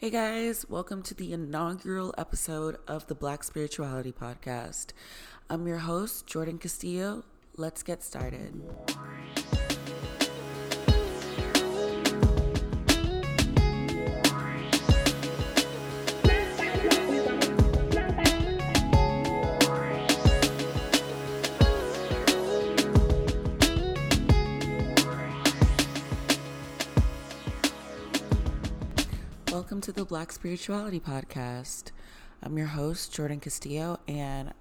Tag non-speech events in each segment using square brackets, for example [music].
Hey guys, welcome to the inaugural episode of the Black Spirituality Podcast. I'm your host, Jordan Castillo. Let's get started. Welcome to the Black Spirituality Podcast. I'm your host, Jordan Castillo, and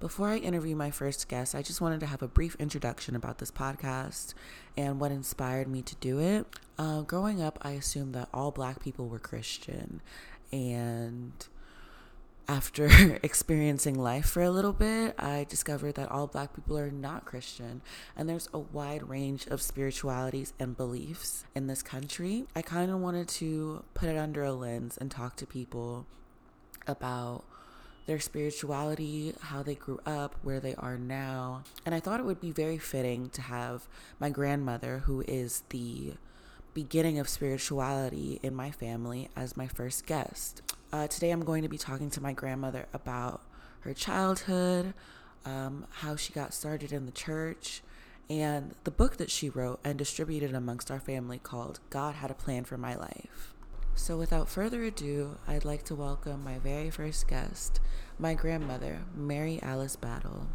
before I interview my first guest, I just wanted to have a brief introduction about this podcast and what inspired me to do it. Uh, growing up, I assumed that all black people were Christian, and after [laughs] experiencing life for a little bit, I discovered that all black people are not Christian, and there's a wide range of spiritualities and beliefs in this country. I kind of wanted to put it under a lens and talk to people about their spirituality, how they grew up, where they are now. And I thought it would be very fitting to have my grandmother, who is the beginning of spirituality in my family, as my first guest. Uh, today, I'm going to be talking to my grandmother about her childhood, um, how she got started in the church, and the book that she wrote and distributed amongst our family called God Had a Plan for My Life. So, without further ado, I'd like to welcome my very first guest, my grandmother, Mary Alice Battle.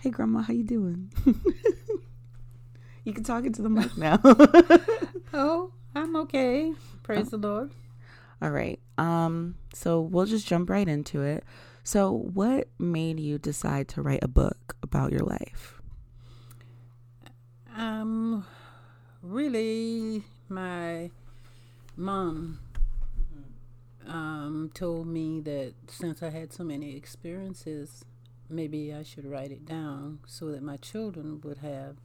Hey, Grandma, how you doing? [laughs] you can talk into the mic now. [laughs] oh, I'm okay. Praise oh. the Lord. All right. Um, so we'll just jump right into it. So, what made you decide to write a book about your life? Um, really, my mom um, told me that since I had so many experiences, maybe I should write it down so that my children would have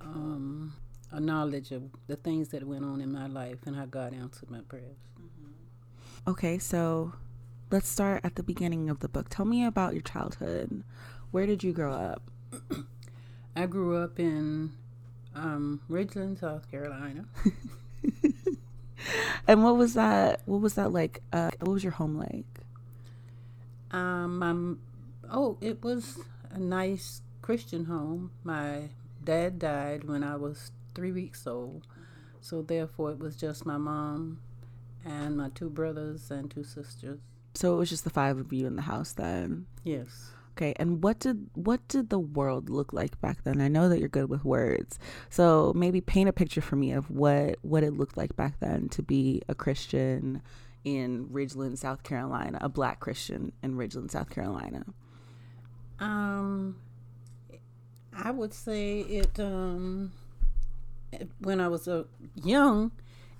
um, a knowledge of the things that went on in my life and how God answered my prayers. Okay, so let's start at the beginning of the book. Tell me about your childhood. Where did you grow up? I grew up in um, Ridgeland, South Carolina. [laughs] and what was that? What was that like? Uh, what was your home like? Um, I'm, oh, it was a nice Christian home. My dad died when I was three weeks old, so therefore it was just my mom and my two brothers and two sisters. So it was just the five of you in the house then. Yes. Okay, and what did what did the world look like back then? I know that you're good with words, so maybe paint a picture for me of what what it looked like back then to be a Christian in Ridgeland, South Carolina, a Black Christian in Ridgeland, South Carolina. Um, I would say it. Um, when I was a uh, young,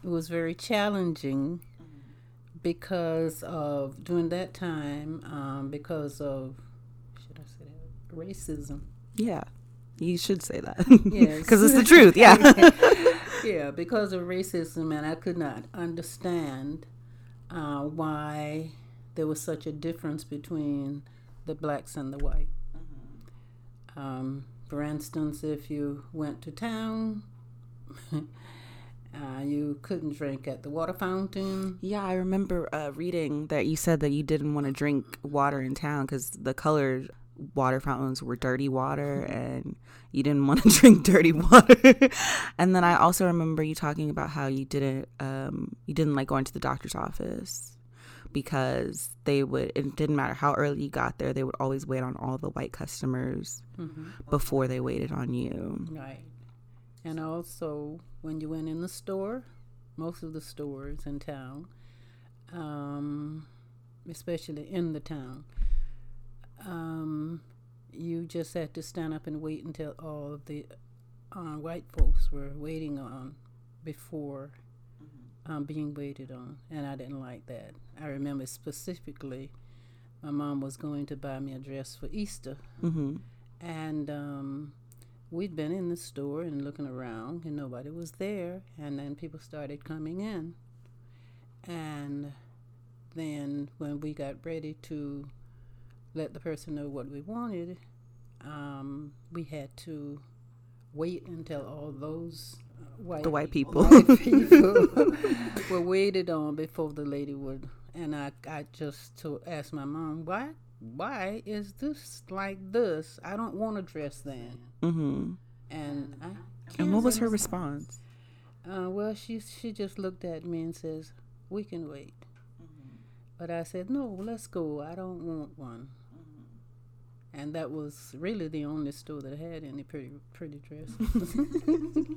it was very challenging because of during that time um, because of should I say that racism. Yeah, you should say that. Yes, [laughs] because it's the truth. Yeah. [laughs] [laughs] yeah, because of racism, and I could not understand uh, why there was such a difference between the blacks and the white. Mm-hmm. Um, for instance, if you went to town. Uh, you couldn't drink at the water fountain. Yeah, I remember uh, reading that you said that you didn't want to drink water in town because the colored water fountains were dirty water and you didn't want to [laughs] drink dirty water. and then I also remember you talking about how you didn't um, you didn't like going to the doctor's office because they would it didn't matter how early you got there they would always wait on all the white customers mm-hmm. before they waited on you right and also, when you went in the store, most of the stores in town, um, especially in the town, um, you just had to stand up and wait until all of the uh, white folks were waiting on before mm-hmm. um, being waited on. And I didn't like that. I remember specifically my mom was going to buy me a dress for Easter. Mm-hmm. And um, we'd been in the store and looking around and nobody was there and then people started coming in and then when we got ready to let the person know what we wanted um, we had to wait until all those white, The white people. white people [laughs] were waited on before the lady would. And I, I just to ask my mom, why, why is this like this? I don't want to dress then. Mm-hmm. And I, And what was her response? uh, well, she she just looked at me and says, "We can wait." But I said, "No, let's go. I don't want one." And that was really the only store that had any pretty pretty dresses. [laughs]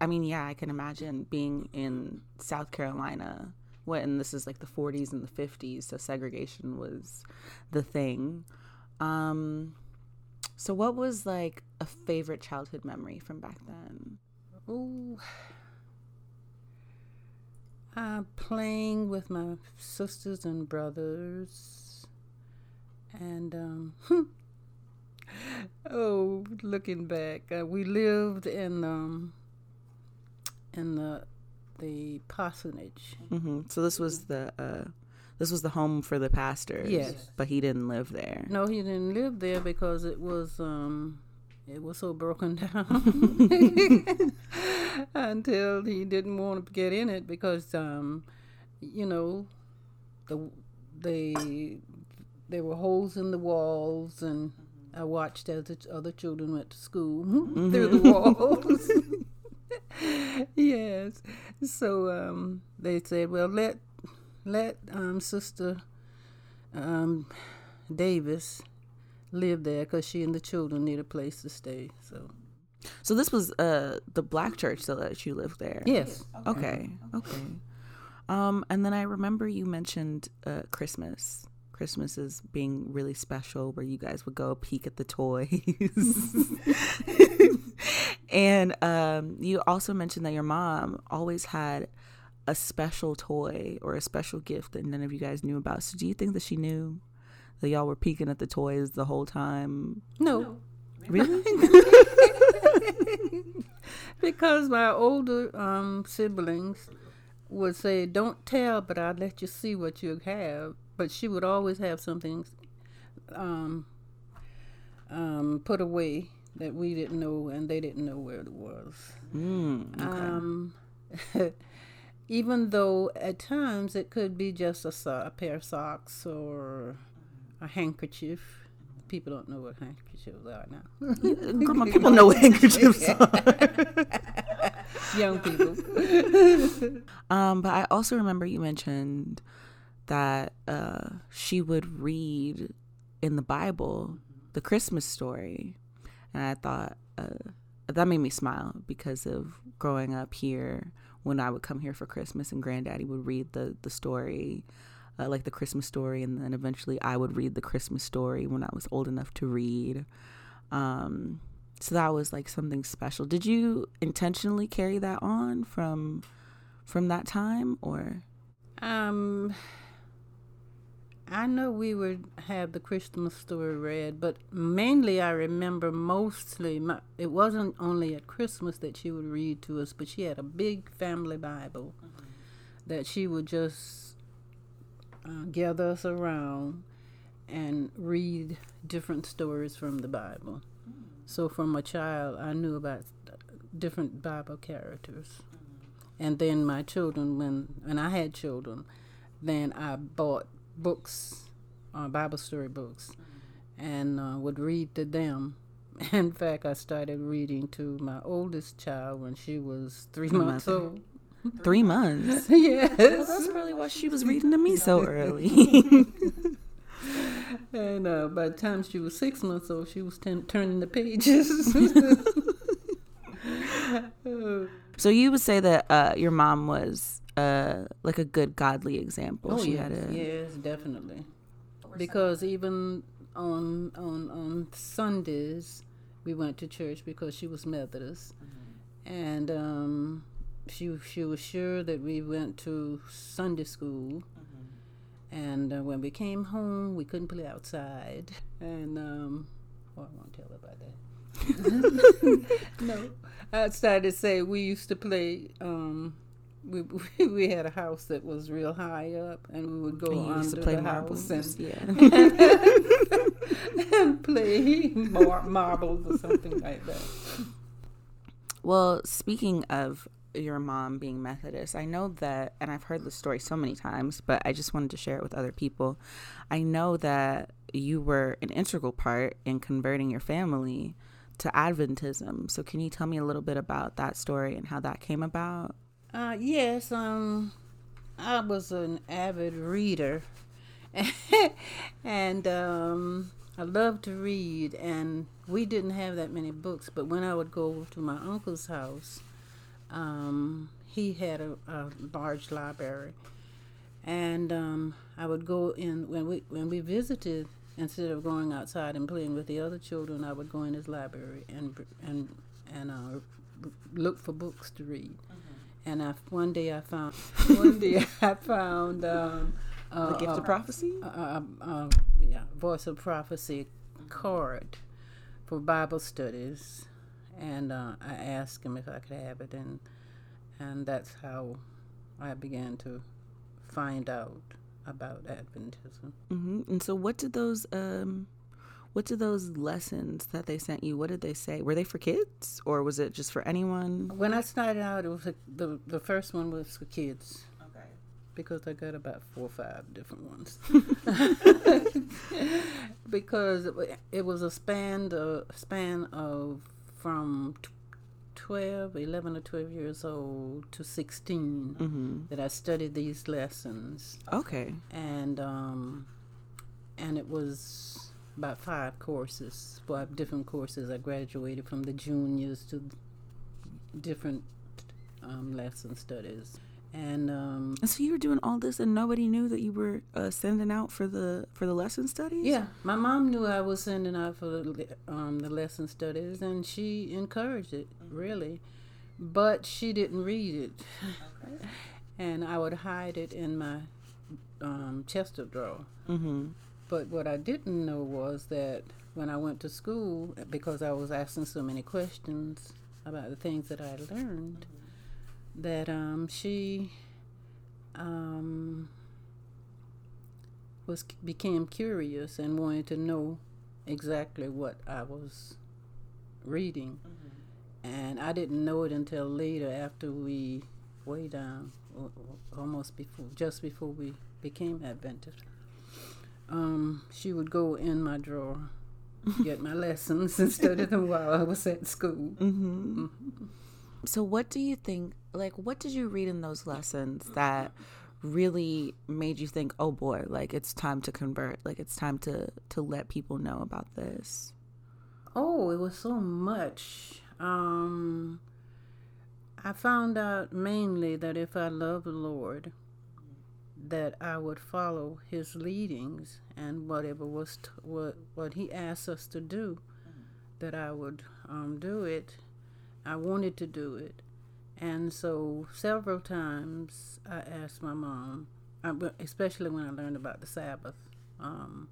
I mean, yeah, I can imagine being in South Carolina when this is like the 40s and the 50s, so segregation was the thing. Um, so, what was like a favorite childhood memory from back then? Ooh. Uh, playing with my sisters and brothers. And, um, [laughs] oh, looking back, uh, we lived in, um, in the, the parsonage. hmm So this was the uh, this was the home for the pastors. Yes. but he didn't live there. No, he didn't live there because it was, um, it was so broken [laughs] down [laughs] until he didn't want to get in it because um, you know the the there were holes in the walls and I watched as the other children went to school [laughs] through the walls. [laughs] yes, so um, they said, "Well, let let um, Sister um, Davis live there because she and the children need a place to stay." So So this was uh the black church that let you live there. yes, Okay. Okay. Um, and then I remember you mentioned uh, Christmas. Christmas is being really special, where you guys would go peek at the toys. [laughs] [laughs] and um, you also mentioned that your mom always had a special toy or a special gift that none of you guys knew about. So, do you think that she knew that y'all were peeking at the toys the whole time? no. Really? [laughs] [laughs] because my older um, siblings would say, "Don't tell, but I'll let you see what you have." But she would always have something um, um, put away that we didn't know, and they didn't know where it was. mm, Um, [laughs] even though at times it could be just a, so- a pair of socks or a handkerchief. People don't know what handkerchiefs are now. [laughs] Grandma, people know what handkerchiefs [laughs] are. Young people. Um, but I also remember you mentioned that uh, she would read in the Bible the Christmas story, and I thought uh, that made me smile because of growing up here. When I would come here for Christmas, and Granddaddy would read the the story, uh, like the Christmas story, and then eventually I would read the Christmas story when I was old enough to read. Um, so that was like something special. Did you intentionally carry that on from from that time, or? Um, I know we would have the Christmas story read, but mainly I remember mostly my, it wasn't only at Christmas that she would read to us, but she had a big family Bible that she would just uh, gather us around and read different stories from the Bible. So from a child, I knew about different Bible characters. And then my children, when and I had children, then I bought books, uh, Bible story books, and uh, would read to them. [laughs] In fact, I started reading to my oldest child when she was three months Mother. old. Three months. [laughs] [laughs] yes. That's probably why she was reading to me so early. And uh, by the time she was six months old, she was ten- turning the pages. Oh, so you would say that uh, your mom was uh, like a good godly example. oh she yes, had a yes, definitely. Because even on on on Sundays, we went to church because she was Methodist, and um, she she was sure that we went to Sunday school. And uh, when we came home, we couldn't play outside. And um, well, I won't tell about that. [laughs] [laughs] no, I started to say we used to play. Um, [laughs] we we had a house that was real high up, and we would go and you under to play the marbles. house and, Yeah. [laughs] and play mar- marbles or something like that. Well, speaking of your mom being Methodist, I know that, and I've heard the story so many times, but I just wanted to share it with other people. I know that you were an integral part in converting your family to Adventism. So, can you tell me a little bit about that story and how that came about? Uh, yes, um, I was an avid reader, [laughs] and um, I loved to read. And we didn't have that many books, but when I would go to my uncle's house, um, he had a, a, large library, and um, I would go in when we when we visited. Instead of going outside and playing with the other children, I would go in his library and and and uh, look for books to read. And I, one day I found [laughs] one day I found um, uh, the gift of prophecy. Uh, uh, yeah, voice of prophecy card for Bible studies, and uh, I asked him if I could have it, and and that's how I began to find out about Adventism. Mm-hmm. And so, what did those um, what did those lessons that they sent you? What did they say? Were they for kids, or was it just for anyone? When I started out, it was a, the the first one was for kids. Okay. Because I got about four or five different ones. [laughs] [laughs] because it, was a span the span of from 12, 11 or 12 years old to 16 mm-hmm. that I studied these lessons. Okay. And um, and it was about five courses, five different courses. I graduated from the juniors to different um, lesson studies. And um, so you were doing all this, and nobody knew that you were uh, sending out for the for the lesson studies. Yeah, my mom knew I was sending out for the um, the lesson studies, and she encouraged it mm-hmm. really, but she didn't read it, okay. [laughs] and I would hide it in my um, chest of drawer. Mm-hmm. But what I didn't know was that when I went to school, because I was asking so many questions about the things that I learned. That um, she um, was became curious and wanted to know exactly what I was reading, mm-hmm. and I didn't know it until later after we way down, almost before, just before we became Adventist. Um, she would go in my drawer, get my [laughs] lessons, and study them while I was at school. Mm-hmm. Mm-hmm. So, what do you think? Like, what did you read in those lessons that really made you think, "Oh boy, like it's time to convert. Like it's time to to let people know about this." Oh, it was so much. Um, I found out mainly that if I love the Lord, that I would follow His leadings and whatever was t- what what He asked us to do, that I would um, do it I wanted to do it. And so several times I asked my mom, especially when I learned about the Sabbath, um,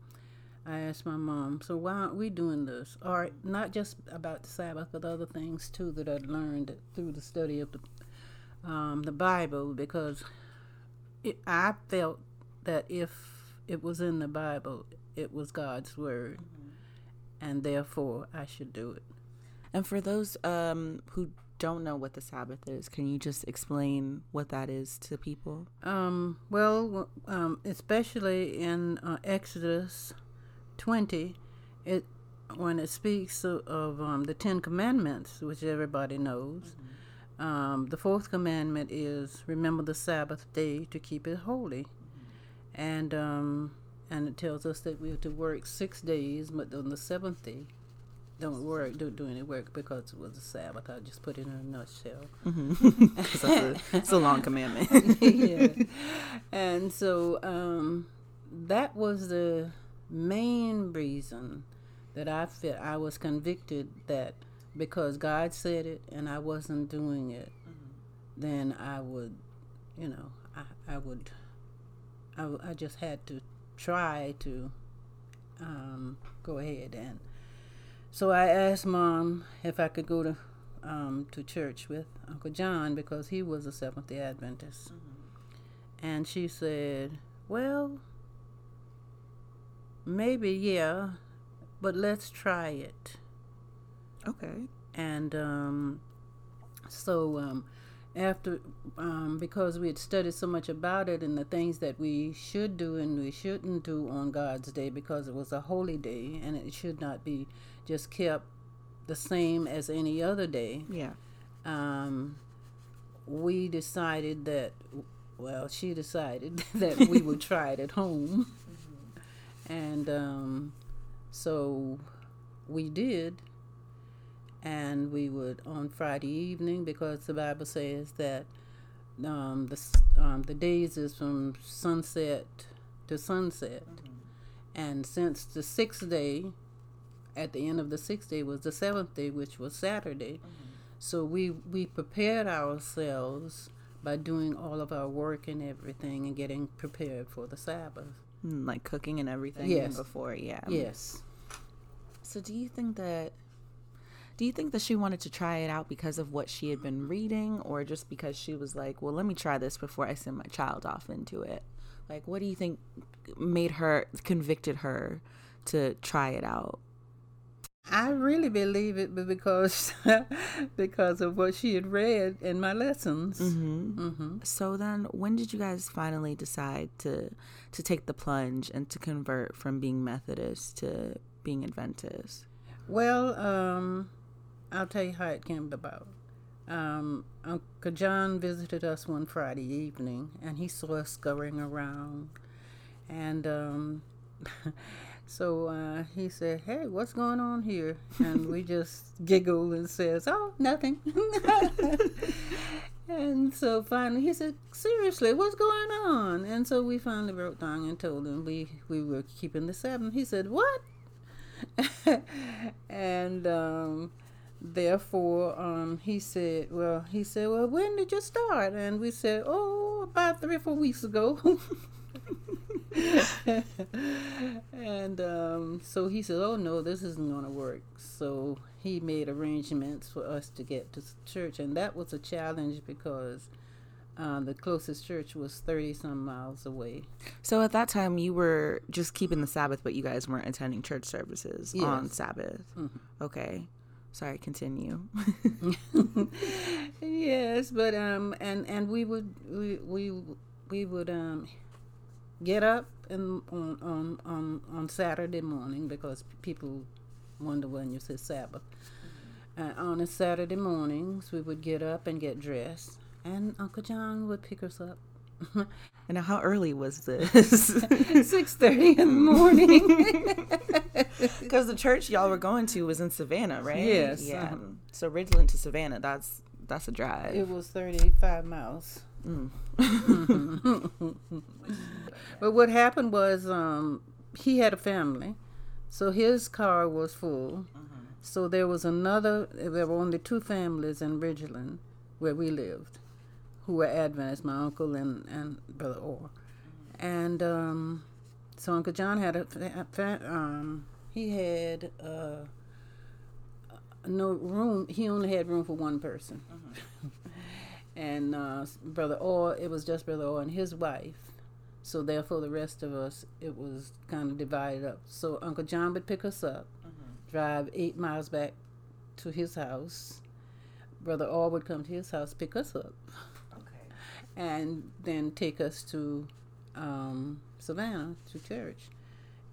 I asked my mom, so why aren't we doing this? Or not just about the Sabbath, but other things too that I'd learned through the study of the, um, the Bible, because it, I felt that if it was in the Bible, it was God's Word, mm-hmm. and therefore I should do it. And for those um, who don't know what the Sabbath is, can you just explain what that is to people? Um, well, um, especially in uh, Exodus 20, it when it speaks of, of um, the Ten Commandments, which everybody knows. Mm-hmm. Um, the fourth commandment is remember the Sabbath day to keep it holy, mm-hmm. and um, and it tells us that we have to work six days, but on the seventh day don't work, don't do any work because it was a Sabbath. I just put it in a nutshell. Mm-hmm. [laughs] it's, a, it's a long commandment. [laughs] yeah. [laughs] And so um, that was the main reason that I felt I was convicted that because God said it and I wasn't doing it, mm-hmm. then I would, you know, I, I would, I, I just had to try to um, go ahead and so I asked mom if I could go to um, to church with Uncle John because he was a Seventh Day Adventist, mm-hmm. and she said, "Well, maybe yeah, but let's try it." Okay. And um, So um, after, um, because we had studied so much about it and the things that we should do and we shouldn't do on God's day, because it was a holy day and it should not be just kept the same as any other day. Yeah. Um, we decided that, well, she decided [laughs] that [laughs] we would try it at home. And um, so we did. And we would on Friday evening because the Bible says that um, the um, the days is from sunset to sunset, and since the sixth day, at the end of the sixth day was the seventh day, which was Saturday. So we we prepared ourselves by doing all of our work and everything and getting prepared for the Sabbath. Mm, Like cooking and everything Yes. before, yeah. Yes. So do you think that do you think that she wanted to try it out because of what she had been reading or just because she was like, "Well, let me try this before I send my child off into it?" Like, what do you think made her convicted her to try it out? I really believe it but because [laughs] because of what she had read in my lessons. Mhm. hmm So then, when did you guys finally decide to to take the plunge and to convert from being Methodist to being Adventist? Well, um, I'll tell you how it came about. Um, Uncle John visited us one Friday evening, and he saw us scurrying around, and um, [laughs] so uh, he said, "Hey, what's going on here?" And we [laughs] just giggled and says, "Oh, nothing." [laughs] and so finally, he said, "Seriously, what's going on?" And so we finally wrote down and told him we we were keeping the Sabbath. He said, "What?" and um, therefore um, he said well he said well when did you start and we said oh about three or four weeks ago [laughs] and um, so he said oh no this isn't going to work so he made arrangements for us to get to church and that was a challenge because uh, the closest church was 30 some miles away So at that time, you were just keeping the Sabbath, but you guys weren't attending church services on Yes. Sabbath. Okay. Sorry, continue. [laughs] yes, but um, and and we would we we we would um get up and on on on on Saturday morning because people wonder when you say Sabbath. Uh, on a Saturday mornings, we would get up and get dressed, and Uncle John would pick us up. [laughs] and how early was this? [laughs] Six thirty in the morning. [laughs] Because the church y'all were going to was in Savannah, right? Yes, Yeah. uh-huh. So Ridgeland to Savannah, that's that's a drive. it was thirty-five miles. Mm. But what happened was um, he had a family, so his car was full. So there was another. There were only two families in Ridgeland where we lived, who were Adventists. My uncle and and brother Orr, and um, so Uncle John had a um, he had uh, no room. He only had room for one person. [laughs] and uh, brother Orr, it was just brother Orr and his wife. So therefore, the rest of us, it was kind of divided up. So Uncle John would pick us up, drive eight miles back to his house. Brother Orr would come to his house, pick us up. And then take us to um, Savannah to church.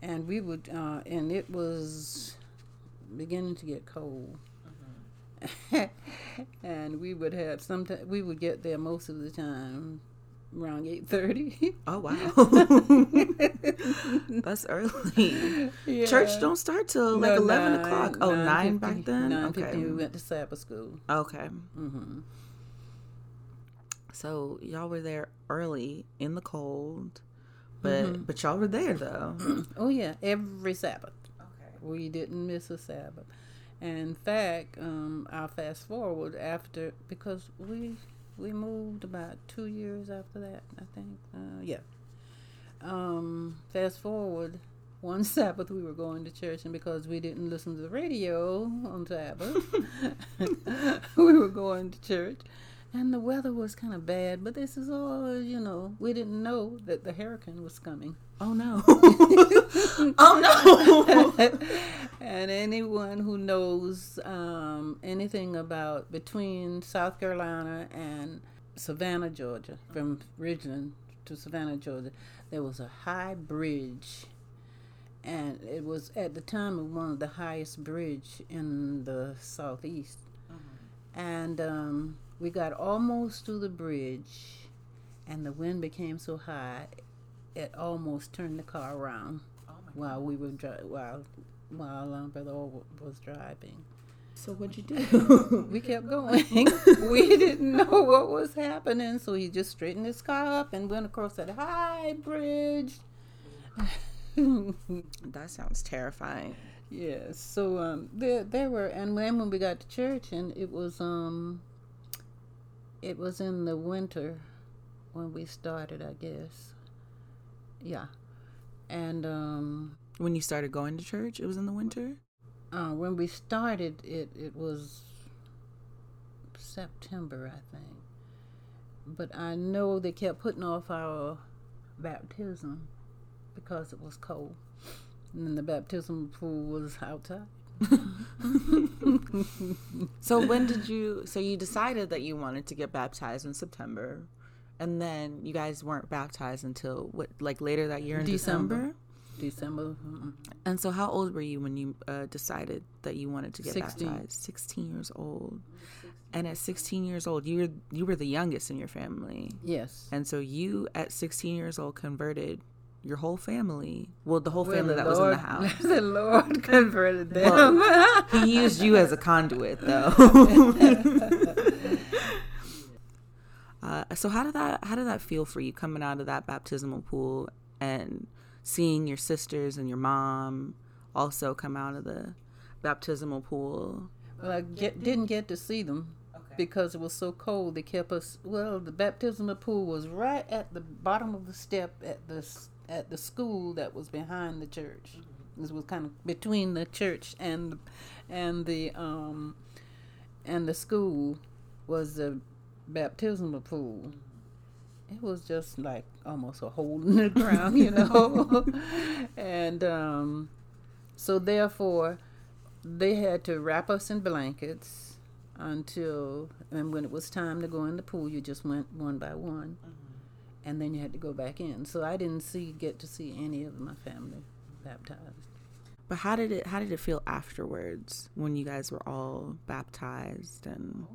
And we would, uh, and it was beginning to get cold. [laughs] and we would have sometimes we would get there most of the time around eight thirty. Oh wow. [laughs] that's early. Church don't start till like eleven o'clock. Oh, nine back then. Nine okay. fifty. We went to Sabbath school. Okay. hmm So y'all were there early in the cold, but but y'all were there though. [clears throat] Oh yeah, every Sabbath. okay. We didn't miss a Sabbath. And in fact, um, I'll fast forward after because we we moved about two years after that. I think. Uh, yeah. Um, fast forward. [laughs] One Sabbath we were going to church, and because we didn't listen to the radio on Sabbath, [laughs] [laughs] we were going to church. And the weather was kind of bad. But this is all, you know, we didn't know that the hurricane was coming. Oh no. [laughs] oh no. [laughs] and anyone who knows um, anything about between South Carolina and Savannah, Georgia, from Ridgeland to Savannah, Georgia, there was a high bridge. And it was at the time one of the highest bridge in the southeast. And um, we got almost to the bridge, and the wind became so high, it almost turned the car around while we were dri- while while um, Brother Orr was driving. So what'd you do? [laughs] we kept going. [laughs] we didn't know what was happening, so he just straightened his car up and went across that high bridge. [laughs] that sounds terrifying. Yes. So um, there, there were, and then when we got to church, and it was um, it was in the winter when we started, I guess. Yeah, and um, when you started going to church, it was in the winter. Uh, when we started, it it was September, I think. But I know they kept putting off our baptism because it was cold, and then the baptism pool was outside. [laughs] so when did you? So you decided that you wanted to get baptized in September, and then you guys weren't baptized until what? Like later that year in December. December. December. Mm-mm. And so, how old were you when you uh, decided that you wanted to get 16. baptized? Sixteen years old. And at sixteen years old, you were you were the youngest in your family. Yes. And so, you at sixteen years old converted your whole family. Well, the whole Well, family the that was in the house. [laughs] the Lord converted them. Well, he used you as a conduit, though. [laughs] uh, so how did that how did that feel for you coming out of that baptismal pool and seeing your sisters and your mom also come out of the baptismal pool? well, I get, didn't get to see them because it was so cold. They kept us. Well, the baptismal pool was right at the bottom of the step at the s- at the school that was behind the church. This was kind of between the church and the, and the um and the school was the baptismal pool. It was just like almost a hole in the ground, you know. [laughs] and um, so therefore, they had to wrap us in blankets until, and when it was time to go in the pool, you just went one by one, and then you had to go back in. So I didn't see get to see any of my family baptized. But how did it how did it feel afterwards when you guys were all baptized and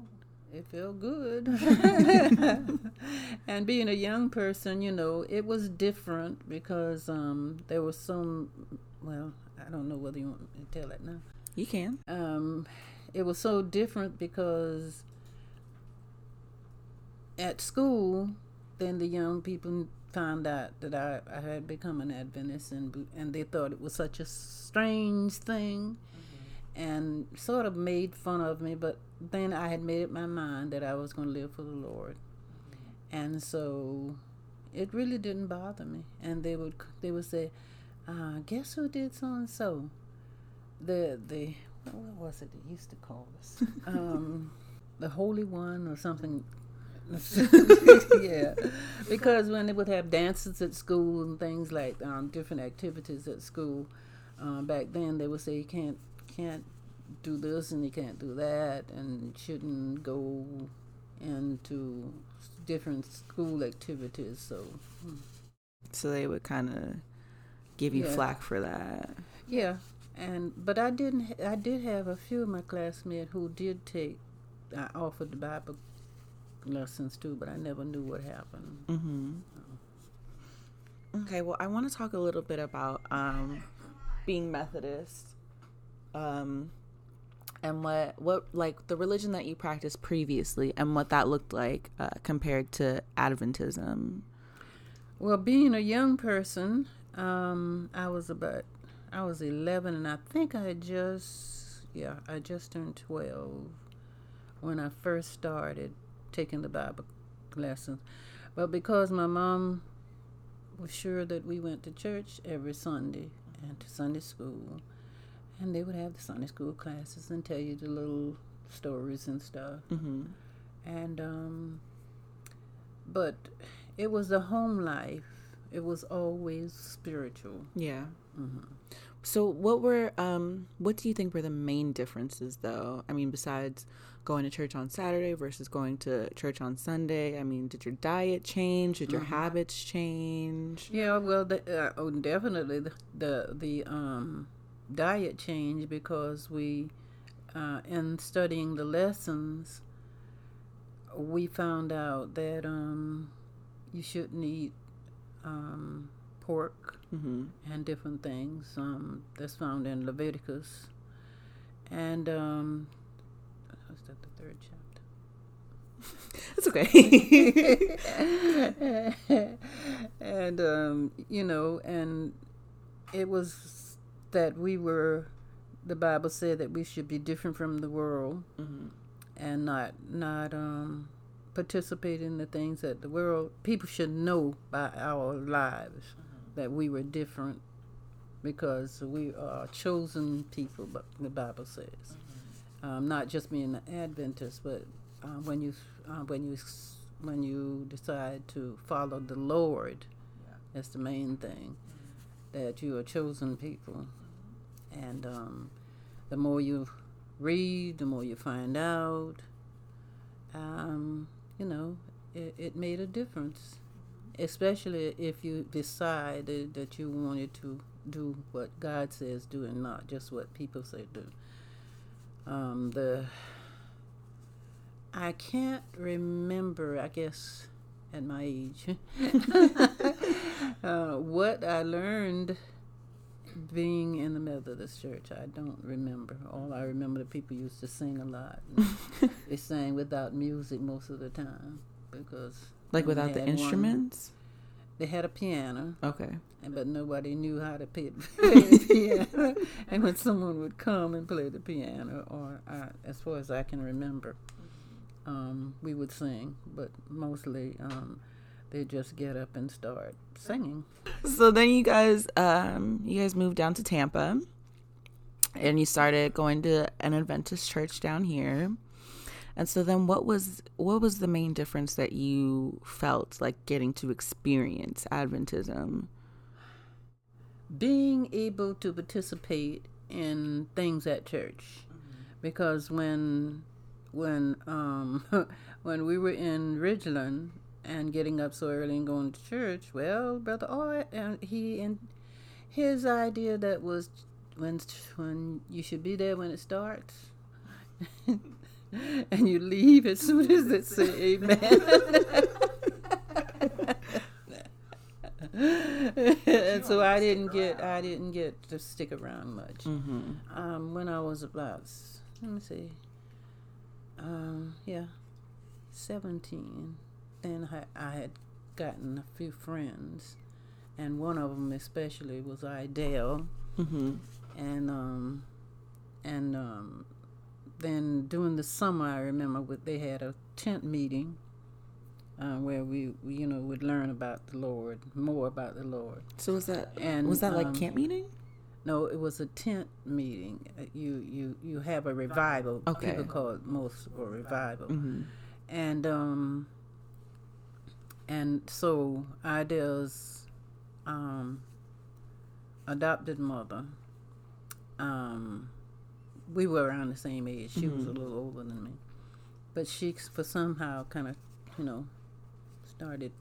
It felt good. [laughs] [laughs] and being a young person, you know, it was different because um, there was some, well, I don't know whether you want me to tell it now. you can? Um, it was so different because at school, then the young people found out that I, I had become an Adventist, and and they thought it was such a strange thing, and sort of made fun of me. But then I had made up my mind that I was going to live for the Lord, and so it really didn't bother me. And they would they would say, uh, "Guess who did so and so?" The the what what was it they used to call us? [laughs] um, the Holy One or something. [laughs] yeah, [laughs] because when they would have dances at school and things like um, different activities at school, um, back then they would say you can't can't do this and you can't do that and shouldn't go into different school activities. So So they would kind of give you Yeah. flack for that. yeah, and but I didn't. I did have a few of my classmates who did take. I offered the Bible lessons too, but I never knew what happened. Mm-hmm. Okay, well, I want to talk a little bit about um, being Methodist, um, and what what like the religion that you practiced previously, and what that looked like uh, compared to Adventism. Well, being a young person, um, I was about, I was 11, and I think I had just, yeah, I just turned 12 when I first started taking the Bible lessons. But because my mom was sure that we went to church every Sunday and to Sunday school, and they would have the Sunday school classes and tell you the little stories and stuff. Mm-hmm. and um, but it was the home life. It was always spiritual. Yeah. hmm So what were um what do you think were the main differences though? I mean besides going to church on Saturday versus going to church on Sunday, I mean did your diet change? Did your habits change? Yeah, well, the, uh, oh, definitely the, the the um diet changed because we, uh, in studying the lessons, we found out that um you shouldn't eat um pork Mhm. and different things. Um, that's found in Leviticus, and um, was that the third chapter? [laughs] It's okay. [laughs] and um, you know, and it was that we were. The Bible said that we should be different from the world Mhm. and not not um, participate in the things that the world people should know by our lives that we were different because we are chosen people. But the Bible says, um, not just being an Adventist, but uh, when you uh, when you when you decide to follow the Lord, that's the main thing. That you are chosen people, and um, the more you read, the more you find out. Um, you know, it, it made a difference, especially if you decided that you wanted to do what God says do and not just what people say do. Um, the I can't remember. I guess at my age, [laughs] uh, what I learned being in the Methodist church. I don't remember. All I remember, the people used to sing a lot. [laughs] they sang without music most of the time because like without the had one- instruments? they had a piano, Okay. and but nobody knew how to play, play the [laughs] [laughs] piano. and when someone would come and play the piano, or I, as far as I can remember, um, we would sing. But mostly, um, they just get up and start singing. So then you guys um you guys moved down to Tampa and you started going to an Adventist church down here. And so then what was what was the main difference that you felt like getting to experience Adventism? being able to participate in things at church because when when um [laughs] when we were in Ridgeland and getting up so early and going to church well brother oh and he and his idea that was when when you should be there when it starts [laughs] [laughs] and you leave as soon as it say amen [laughs] and so I didn't get I didn't get to stick around much. Mm-hmm. Um, when I was about let me see, um, yeah, seventeen, then I, I had gotten a few friends, and one of them especially was Idell, Mm-hmm. and um, and um, then during the summer I remember what they had a tent meeting. Uh, where we, we, you know, would learn about the Lord, more about the Lord. So was that And, was that like um, camp meeting? No, it was a tent meeting. Uh, You you you have a revival. Okay. People call it most or revival. Mm-hmm. And um and so Idell's um adopted mother um we were around the same age. She was a little older than me. But she for somehow kind of, you know, started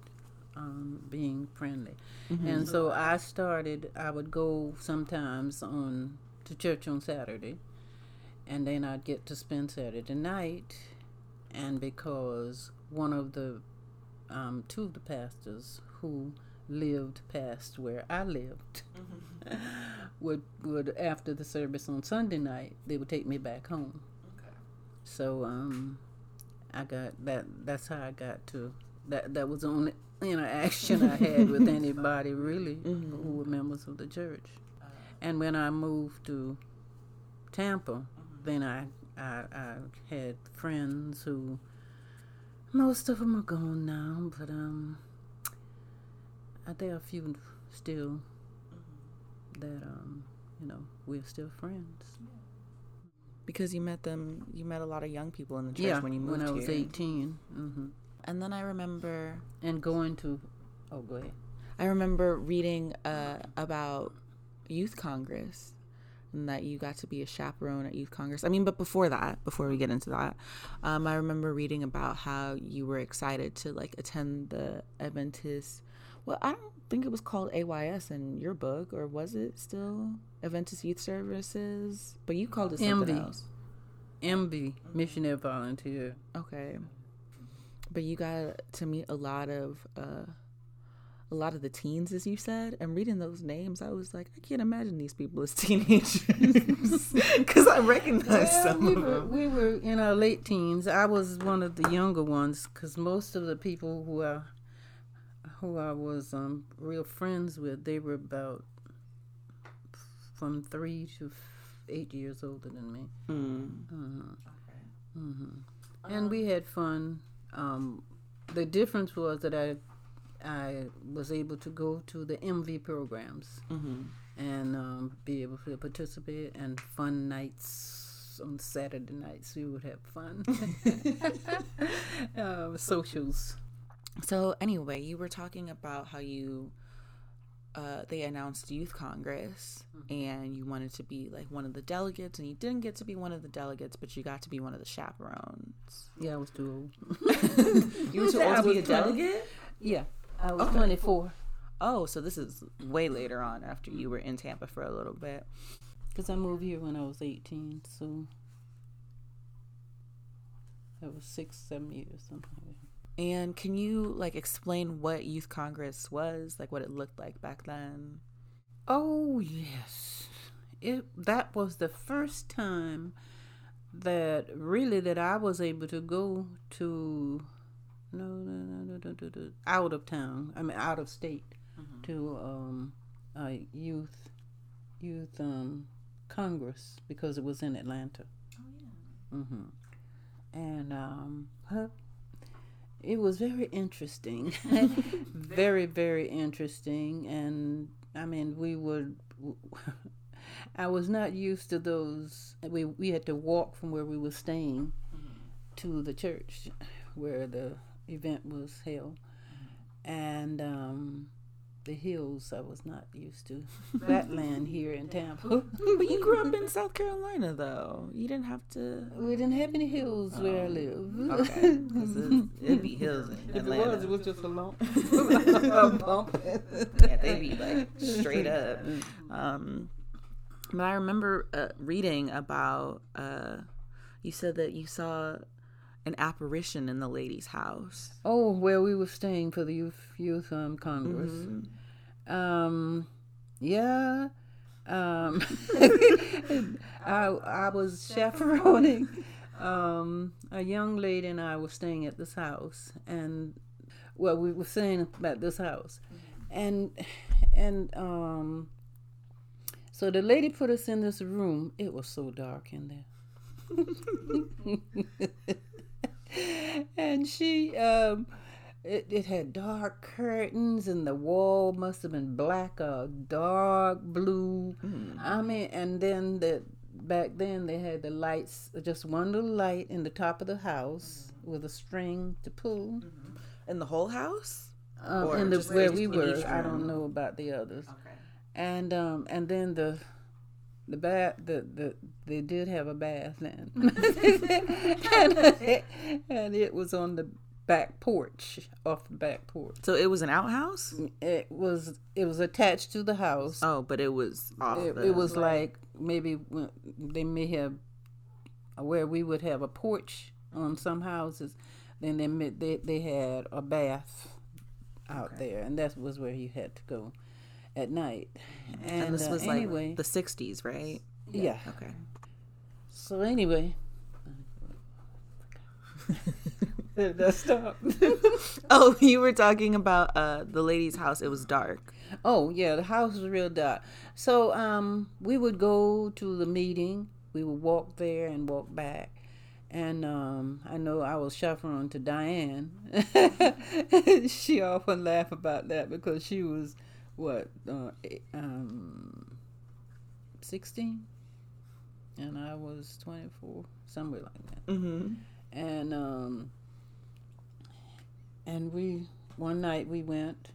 um, being friendly. And so I started, I would go sometimes on to church on Saturday, and then I'd get to spend Saturday night. And because one of the, um, two of the pastors who lived past where I lived, [laughs] would would after the service on Sunday night, they would take me back home. So um, I got that. That's how I got to that. That was the only interaction I had with [laughs] anybody really who were members of the church. And when I moved to Tampa, then I, I I had friends who most of them are gone now, but um, uh, there are a few still that um, you know, we're still friends. because you met them. You met a lot of young people in the church yeah, when you moved when I was here. 18. hmm And then I remember, And going to, oh, go ahead. I remember reading uh, about youth congress and that you got to be a chaperone at youth congress. I mean, but before that, before we get into that, um, I remember reading about how you were excited to like attend the Adventist. Well, I don't think it was called AYS in your book, or was it still Adventist Youth Services? But you called it something MV. else. MV, missionary volunteer. Okay. But you got to meet a lot of uh a lot of the teens as you said and reading those names I was like I can't imagine these people as [laughs] teenagers [laughs] [laughs] cuz I recognize some we of were, them. we were in our late teens. I was one of the younger ones because most of the people who I who I was um, real friends with, they were about from three to eight years older than me. Mm. hmm And we had fun. Um, the difference was that I I was able to go to the MV programs Mhm. and um, be able to participate and fun nights on Saturday nights. We would have fun [laughs] [laughs] uh, socials. So anyway, you were talking about how you uh, they announced youth congress and you wanted to be like one of the delegates and you didn't get to be one of the delegates but you got to be one of the chaperones Yeah, I was too old. [laughs] [laughs] you were too old to be a delegate Yeah, I was 24 Oh, so this is way later on after you were in Tampa for a little bit. because I moved here when I was 18. So that was six, seven years, something like that. And can you like explain what Youth Congress was, like what it looked like back then? Oh yes, it that was the first time that really that I was able to go to no no no no no, no, out of town. I mean out of state to um a youth youth um congress because it was in Atlanta. Oh yeah. hmm And um, huh, it was very interesting, [laughs] very very interesting. And I mean, we would. I was not used to those. We we had to walk from where we were staying to the church where the event was held, and um, the hills. I was not used to [laughs] that land here in Tampa. [laughs] But you grew up in South Carolina, though. You didn't have to. We didn't have any hills where I live. Okay, 'cause it- it'd be hills in [laughs] If it was, it was just a lump. a bump. yeah, they'd be like straight up. Um, but I remember uh, reading about. Uh, you said that you saw an apparition in the lady's house. Oh, where we were staying for the youth youth um, congress. Um, yeah. Um, [laughs] I I was chaperoning um, a young lady and I were staying at this house, and well, we were staying at this house, and and um, so the lady put us in this room. It was so dark in there. [laughs] [laughs] and she um it, it had dark curtains and the wall must have been black or dark blue. I mean and then the back then they had the lights just one little light in the top of the house with a string to pull. In the whole house? um, Or in the where we were i don't know about the others. Okay. and um and then the the bath the, the they did have a bath then. [laughs] [laughs] And, [laughs] and it was on the back porch off the back porch. So it was an outhouse? it was it was attached to the house. Oh, but it was off it, it was like maybe they may have where we would have a porch on some houses then they they, they had a bath out there and that was where you had to go at night. And, and this uh, was anyway. like the 60s, right? yeah Okay. So anyway, [laughs] [laughs] Oh, you were talking about uh the lady's house. It was dark. oh yeah, the house was real dark. So um, we would go to the meeting. We would walk there and walk back. And um, I know I was chaperone to Diane. [laughs] she often laughed about that because she was what uh, um, sixteen. and I was 24, somewhere like that. Mm-hmm. And um, and we one night we went,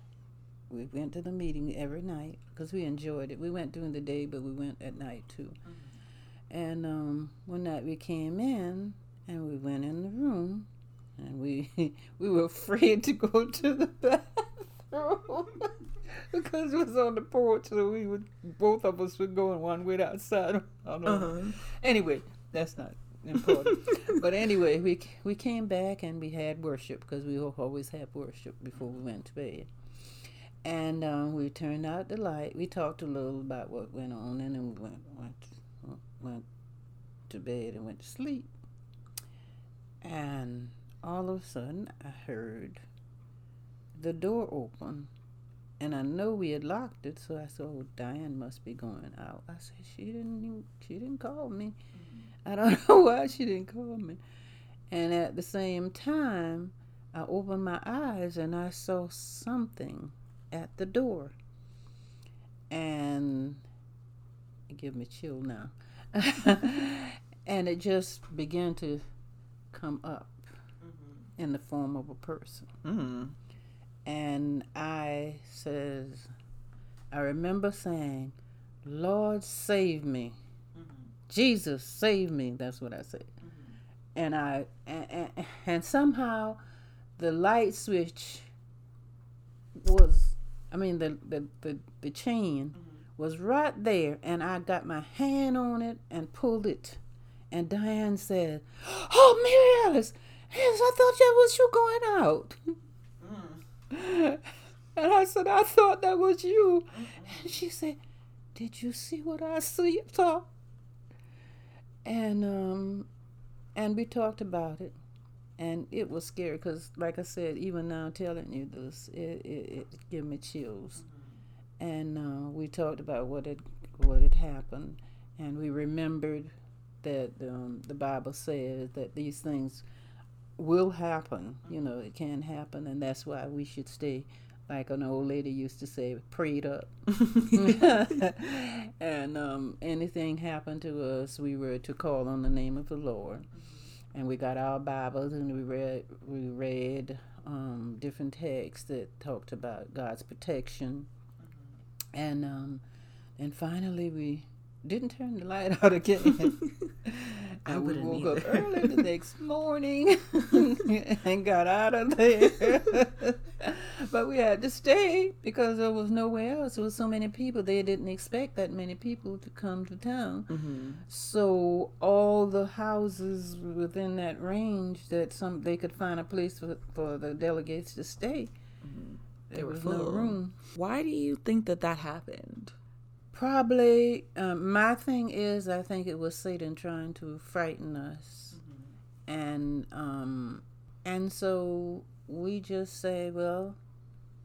we went to the meeting every night because we enjoyed it. We went during the day, but we went at night too. And um, one night we came in and we went in the room, and we [laughs] we were afraid to go [laughs] to the bathroom. [laughs] because it was on the porch, so we would both of us were going one way outside. I don't know. Uh-huh. Anyway, that's not important. but anyway, we we came back and we had worship because we always have worship before we went to bed. And um, we turned out the light. We talked a little about what went on, and then we went went went to bed and went to sleep. And all of a sudden, I heard the door open and I know we had locked it, so I said, "Oh, Diane must be going out." I said, "She didn't. She didn't call me. I don't know [laughs] why she didn't call me." And at the same time, I opened my eyes and I saw something at the door, and it gave me chill now. [laughs] and it just began to come up in the form of a person Mm-hmm. and I says, I remember saying, Lord, save me. Jesus, save me. That's what I said. Mm-hmm. And I and, and, and somehow the light switch was, I mean the the the, the chain mm-hmm. was right there, and I got my hand on it and pulled it. And Diane said, "Oh, Mary Alice, yes, I thought that was you going out." Mm. And I said, I thought that was you. Mm-hmm. And she said, Did you see what I see, saw? And um, and we talked about it, and it was scary because, like I said, even now telling you this, it it, it gave me chills. And uh, we talked about what had what had happened, and we remembered that um, the Bible says that these things will happen. You know, it can happen, and that's why we should stay, like an old lady used to say, prayed up. [laughs] and um, anything happened to us, we were to call on the name of the Lord. And we got our Bibles and we read we read um, different texts that talked about God's protection. And um, and finally we didn't turn the light [laughs] out again. [laughs] I we woke up early the next morning [laughs] and got out of there. but we had to stay because there was nowhere else. There was so many people. They didn't expect that many people to come to town. Mm-hmm. So all the houses within that range that some they could find a place for, for the delegates to stay. They There were was no full. room. Why do you think that that happened? Probably, um, my thing is, I think it was Satan trying to frighten us, and um, and so we just say, well,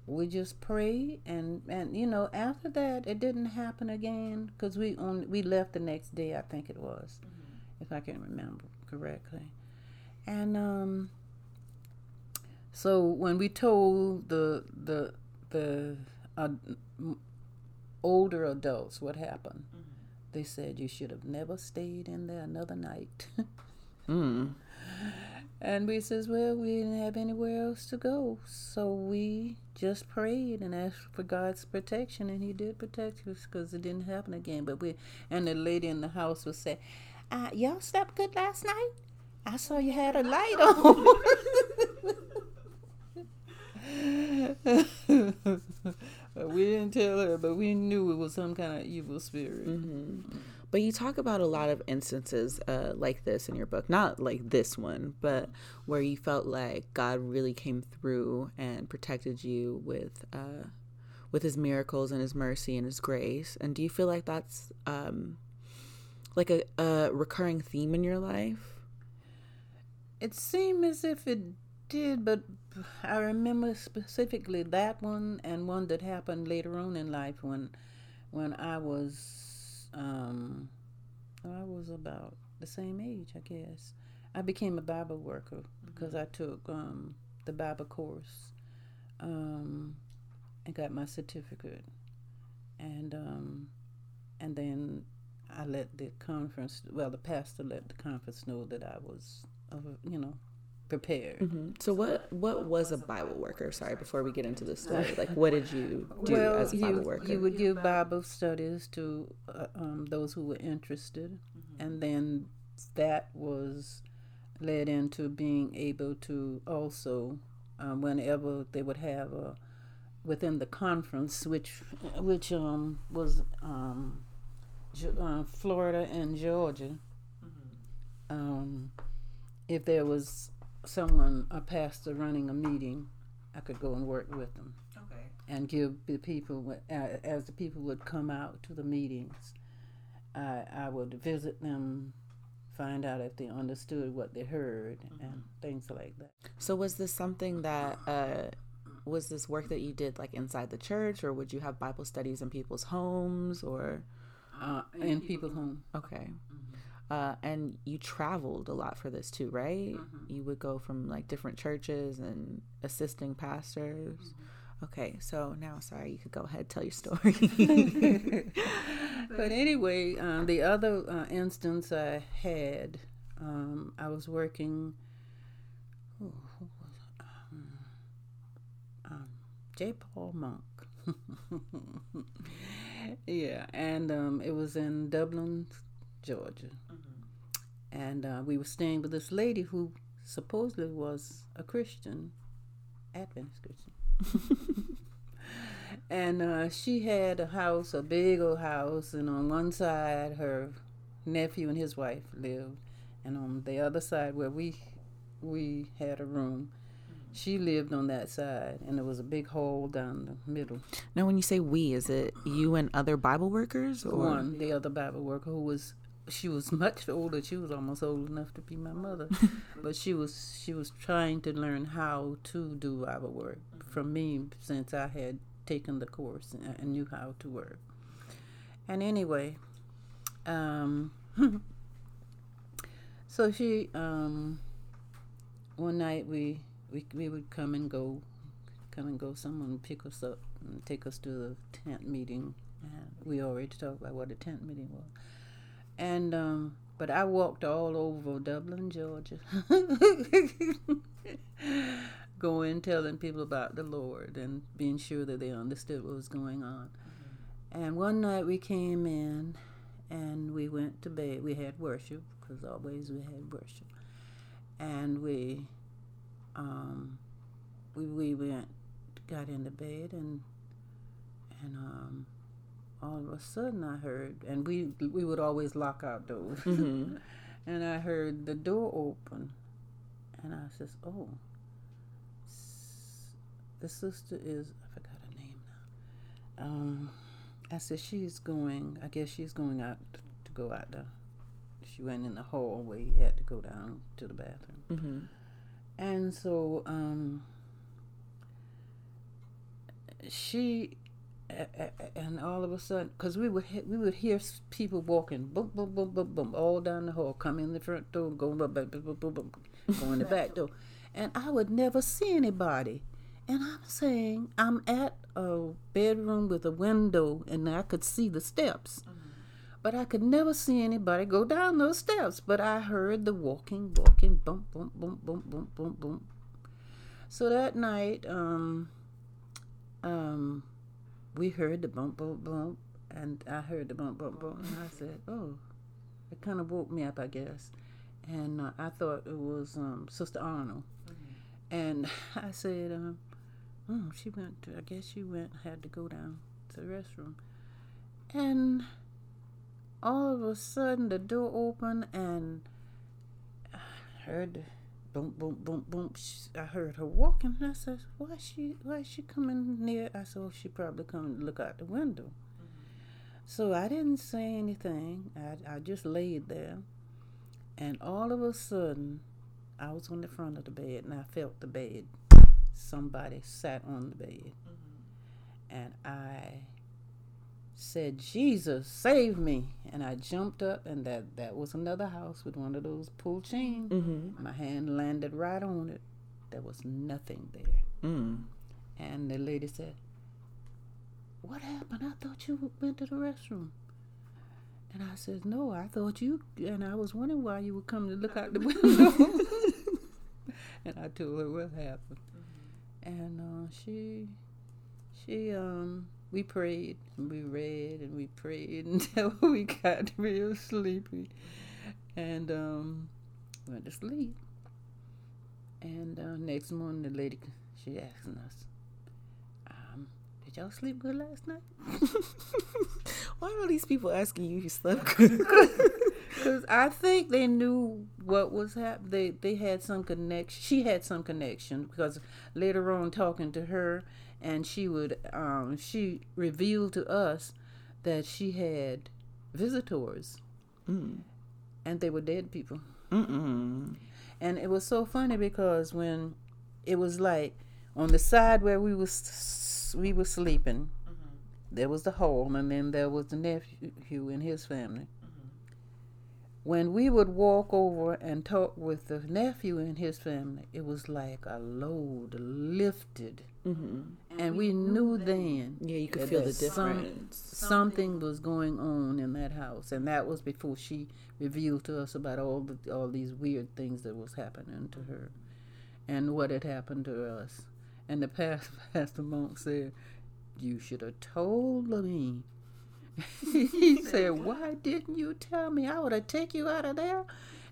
we just pray, and and you know, after that, it didn't happen again because we on we left the next day, I think it was, if I can remember correctly, and um, so when we told the the the uh, older adults what happened, they said you should have never stayed in there another night. [laughs] Mm. and we says, well, we didn't have anywhere else to go, so we just prayed and asked for God's protection, and He did protect us because it didn't happen again. But we and the lady in the house would say, uh, "Y'all slept good last night. I saw you had a light on." [laughs] [laughs] But we didn't tell her, but we knew it was some kind of evil spirit. Mm-hmm. But you talk about a lot of instances uh, like this in your book, not like this one, but where you felt like God really came through and protected you with uh, with His miracles and His mercy and His grace. And do you feel like that's um, like a, a recurring theme in your life? It seemed as if it did, but I remember specifically that one and one that happened later on in life when when I was um I was about the same age, I guess. I became a Bible worker because I took um the Bible course um and got my certificate. And um and then I let the conference, well, the pastor let the conference know that I was, uh, you know, prepared. Mm-hmm. So what what was a Bible worker? Sorry, before we get into the story, [laughs] like what did you do well, as a Bible you, worker? you would give Bible studies to uh, um, those who were interested, Mm-hmm. and then that was led into being able to also, um, whenever they would have a within the conference, which which um, was um, uh, Florida and Georgia. Um, if there was someone, a pastor running a meeting, I could go and work with them okay. and give the people uh, as the people would come out to the meetings. I I would visit them, find out if they understood what they heard and things like that. So was this something that uh, was this work that you did like inside the church, or would you have Bible studies in people's homes, or Uh, in people's home. okay? Uh, and you traveled a lot for this too, right? You would go from like different churches and assisting pastors. Okay, so now, sorry, you could go ahead tell your story. [laughs] But [laughs] anyway, um, the other uh, instance I had, um, I was working. Was? Um, um, J. Paul Monk. [laughs] yeah, and um, it was in Dublin, Georgia, and uh, we were staying with this lady who supposedly was a Christian, Adventist Christian. [laughs] And uh, she had a house, a big old house, and on one side her nephew and his wife lived, and on the other side where we we had a room, she lived on that side, and there was a big hole down the middle. now, when you say we, is it you and other Bible workers, or? One, the other Bible worker who was she was much older. She was almost old enough to be my mother, [laughs] but she was she was trying to learn how to do Bible work from me since I had taken the course and, and knew how to work. And anyway, um, [laughs] so she um, one night we, we we would come and go, come and go. Someone would pick us up and take us to the tent meeting. And we already talked about what a tent meeting was. And um, but I walked all over Dublin, Georgia, [laughs] going telling people about the Lord and being sure that they understood what was going on. And one night we came in and we went to bed. We had worship because always we had worship, and we um, we we went got into bed and and um, all of a sudden I heard, and we we would always lock our doors, [laughs] Mhm. and I heard the door open, and I says, "Oh, the sister is I forgot her name now." Um, I said she's going. I guess she's going out to go out the. She went in the hallway. Had to go down to the bathroom. Mhm. And so um, she, and all of a sudden, because we would he- we would hear people walking, boom, boom, boom, boom, boom, all down the hall, come in the front door, go boom, boom, boom, boom, boom, go in the [laughs] back door, and I would never see anybody. And I'm saying I'm at a bedroom with a window, and I could see the steps. But I could never see anybody go down those steps. But I heard the walking, walking, boom, boom, boom, boom, boom, boom, boom. So that night, um, um, we heard the bump, bump, bump, and I heard the bump, bump, bump, and I said, "Oh, it kind of woke me up, I guess." And uh, I thought it was um, Sister Arnold, and [laughs] I said, um, "Oh, she went. To, I guess she went. Had to go down to the restroom." And all of a sudden, the door opened, and I heard the boom, boom, boom, boom. Sh- I heard her walking, and I said, "Why is she? Why is she coming near?" I said, "Oh, she probably coming to look out the window." Mm-hmm. So I didn't say anything. I I just laid there, and all of a sudden, I was on the front of the bed, and I felt the bed. Somebody sat on the bed, mm-hmm. and I said, Jesus, save me. And I jumped up, and that, that was another house with one of those pull chains. Mhm. My hand landed right on it. There was nothing there. Mm. And the lady said, What happened? I thought you went to the restroom. And I said, No, I thought you, and I was wondering why you would come to look out the window. [laughs] and I told her what happened. And uh, she, she, um, we prayed and we read and we prayed [laughs] until [laughs] we got real sleepy and um, went to sleep. And uh, next morning, the lady, she asking us, um, did y'all sleep good last night? [laughs] Why are these people asking you if you slept good? Because I think they knew what was happening. They they had some connection. She had some connection because later on, talking to her, and she would um, she revealed to us that she had visitors, Mm. and they were dead people. Mm-mm. And it was so funny because when it was like on the side where we was we were sleeping, there was the hole, and then there was the nephew and his family. When we would walk over and talk with the nephew and his family, it was like a load lifted, Mm-hmm. and we knew then Yeah, you could feel the there's some- difference. something was going on in that house, and that was before she revealed to us about all the all these weird things that was happening to her, and what had happened to us. And the [laughs] past Pastor Monk said, "You should have told me." [laughs] he said, "Why didn't you tell me? I would have take you out of there."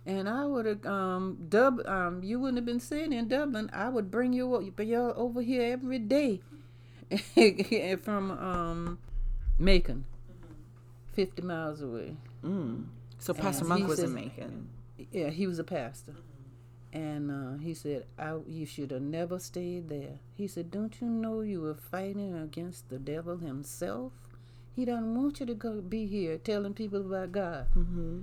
And I would have um dub um you wouldn't have been sitting in Dublin. I would bring you you over here every day, [laughs] from um Macon, fifty miles away. Mm. So Pastor Monk was in Macon. Yeah, he was a pastor, and uh, he said, I, "You should have never stayed there." He said, "Don't you know you were fighting against the devil himself? He doesn't want you to go be here telling people about God." Mm-hmm.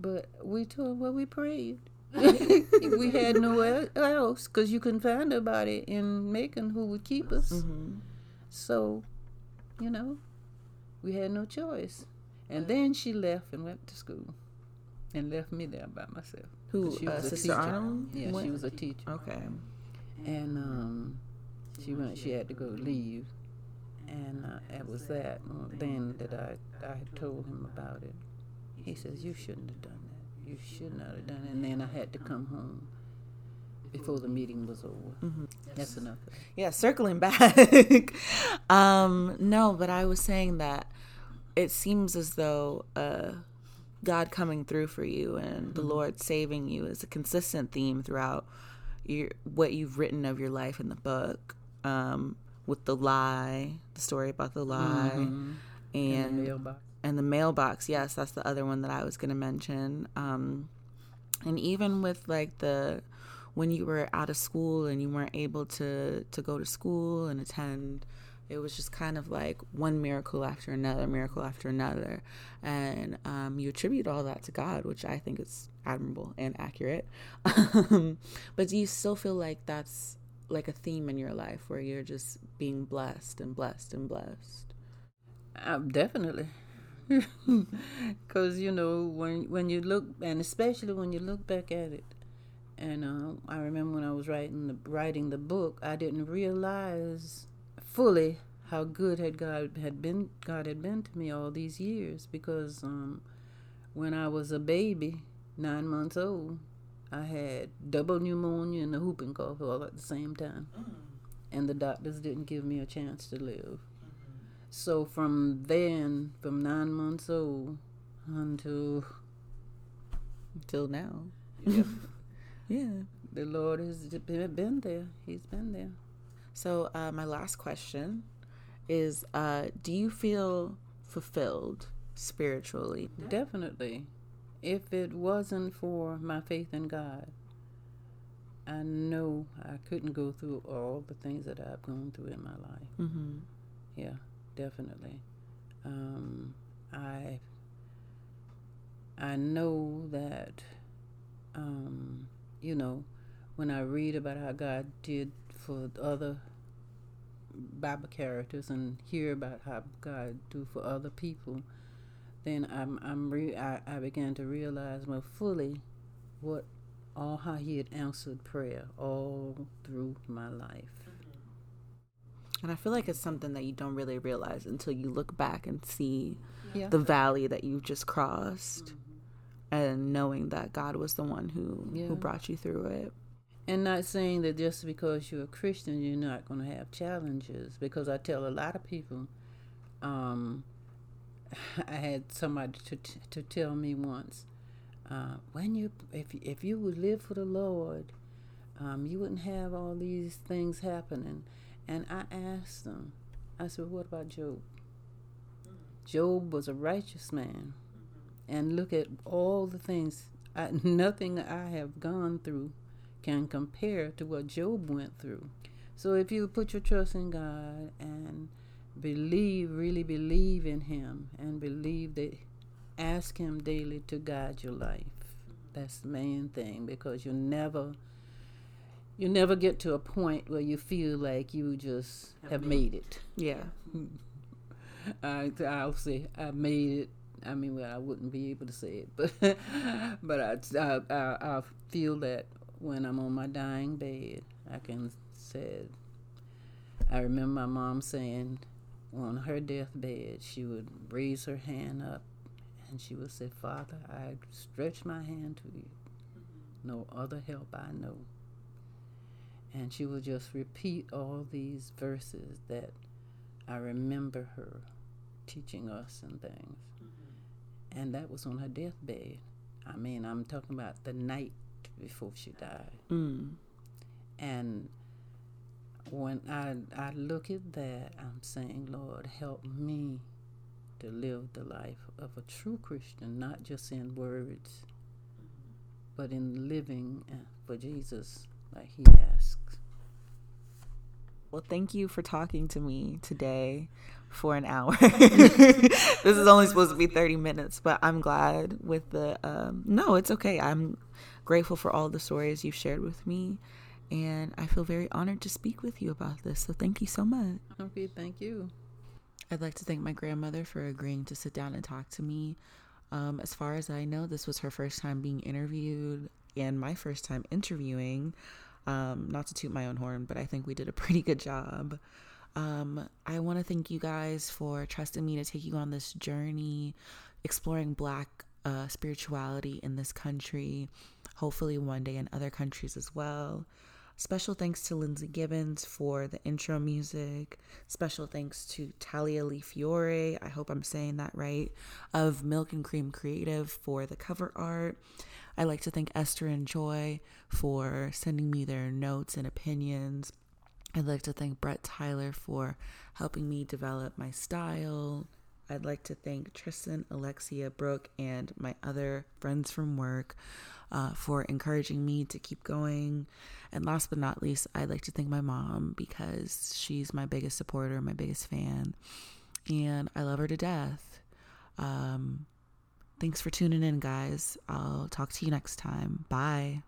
But we told him well, we prayed. [laughs] we had nowhere else because you couldn't find nobody in Macon who would keep us. Mm-hmm. So, you know, we had no choice. And then she left and went to school and left me there by myself. Who, she uh, was a Sister. Arnold? Yeah, What? she was a teacher. Okay. And um, she went. She had to go leave, and uh, it was that uh, then that I I had told him about it. He says you shouldn't have done that. You should not have done it. And then I had to come home before the meeting was over. Mm-hmm. That's enough. Yeah, circling back. [laughs] um, no, but I was saying that it seems as though uh, God coming through for you and the Lord saving you is a consistent theme throughout your what you've written of your life in the book. Um, with the lie, the story about the lie, Mhm. and In the mailbox. and the mailbox yes that's the other one that i was going to mention um and even with like the when you were out of school and you weren't able to to go to school and attend it was just kind of like one miracle after another miracle after another and um, you attribute all that to god which i think is admirable and accurate [laughs] um, but do you still feel like that's like a theme in your life where you're just being blessed and blessed and blessed Uh, definitely. [laughs] Because, you know, when when you look, and especially when you look back at it, and uh, I remember when I was writing the, writing the book, I didn't realize fully how good had God had been God had been to me all these years because um, when I was a baby, nine months old, I had double pneumonia and a whooping cough all at the same time, and the doctors didn't give me a chance to live. So from then, from nine months old until till now yeah, [laughs] yeah the Lord has been been there. He's been there. So, uh, my last question is uh, Do you feel fulfilled spiritually? Definitely. If it wasn't for my faith in God, I know I couldn't go through all the things that I've gone through in my life. Mm-hmm. Yeah, definitely. Um, I I know that um, you know when I read about how God did for other Bible characters and hear about how God do for other people, then I'm I'm re- I, I began to realize more fully what all how He had answered prayer all through my life. And I feel like it's something that you don't really realize until you look back and see Yeah. the valley that you just crossed and knowing that God was the one who Yeah. who brought you through it. And not saying that just because you're a Christian, you're not going to have challenges. Because I tell a lot of people, um, I had somebody to t- to tell me once, uh, when you if if you would live for the Lord, um, you wouldn't have all these things happening. And I asked them, I said, what about Job? Job was a righteous man, and look at all the things. I, [laughs] nothing I have gone through can compare to what Job went through. So if you put your trust in God and believe, really believe in Him, and believe that, ask Him daily to guide your life. That's the main thing because you never, you never get to a point where you feel like you just have made it. Yeah. [laughs] I, I'll say I made it. I mean, well, I wouldn't be able to say it, [laughs] but but I, I, I, I feel that when I'm on my dying bed, I can say. I remember my mom saying, on her deathbed, she would raise her hand up, and she would say, "Father, I stretch my hand to you. No other help I know." And she would just repeat all these verses that I remember her teaching us and things. And that was on her deathbed. I mean, I'm talking about the night before she died. Mm. And when I, I look at that, I'm saying, Lord, help me to live the life of a true Christian, not just in words, but in living uh, for Jesus like He asks. Well, thank you for talking to me today for an hour. [laughs] this is only supposed to be 30 minutes, but I'm glad with the um no, it's okay. I'm grateful for all the stories you've shared with me and I feel very honored to speak with you about this. So thank you so much. Okay, thank you. I'd like to thank my grandmother for agreeing to sit down and talk to me. Um, as far as I know, this was her first time being interviewed and my first time interviewing. Um, not to toot my own horn, but I think we did a [laughs] pretty good job. Um, I want to thank you guys for trusting me to take you on this journey, exploring Black uh, spirituality in this country, hopefully one day in other countries as well. Special thanks to Lindsay Gibbons for the intro music. Special thanks to Talia Lee Fiore, I hope I'm saying that right, of Milk and Cream Creative for the cover art. I'd like to thank Esther and Joy for sending me their notes and opinions. I'd like to thank Brett Tyler for helping me develop my style. I'd like to thank Tristan, Alexia, Brooke, and my other friends from work uh, for encouraging me to keep going. And last but not least, I'd like to thank my mom because she's my biggest supporter, my biggest fan, and I love her to death. Um, thanks for tuning in, guys. I'll talk to you next time. Bye.